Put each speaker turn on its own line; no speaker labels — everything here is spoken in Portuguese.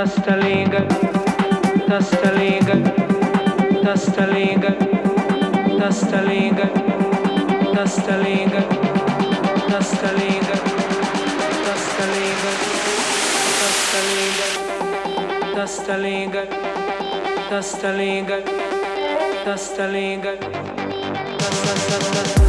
Tastalinga, Tastalinga, Tastalinga, Tastalinga, Tastalinga, Tastalinga, Tastalinga, Tastalinga, Tastalinga, Tastalinga, Tastalinga, Tastalinga,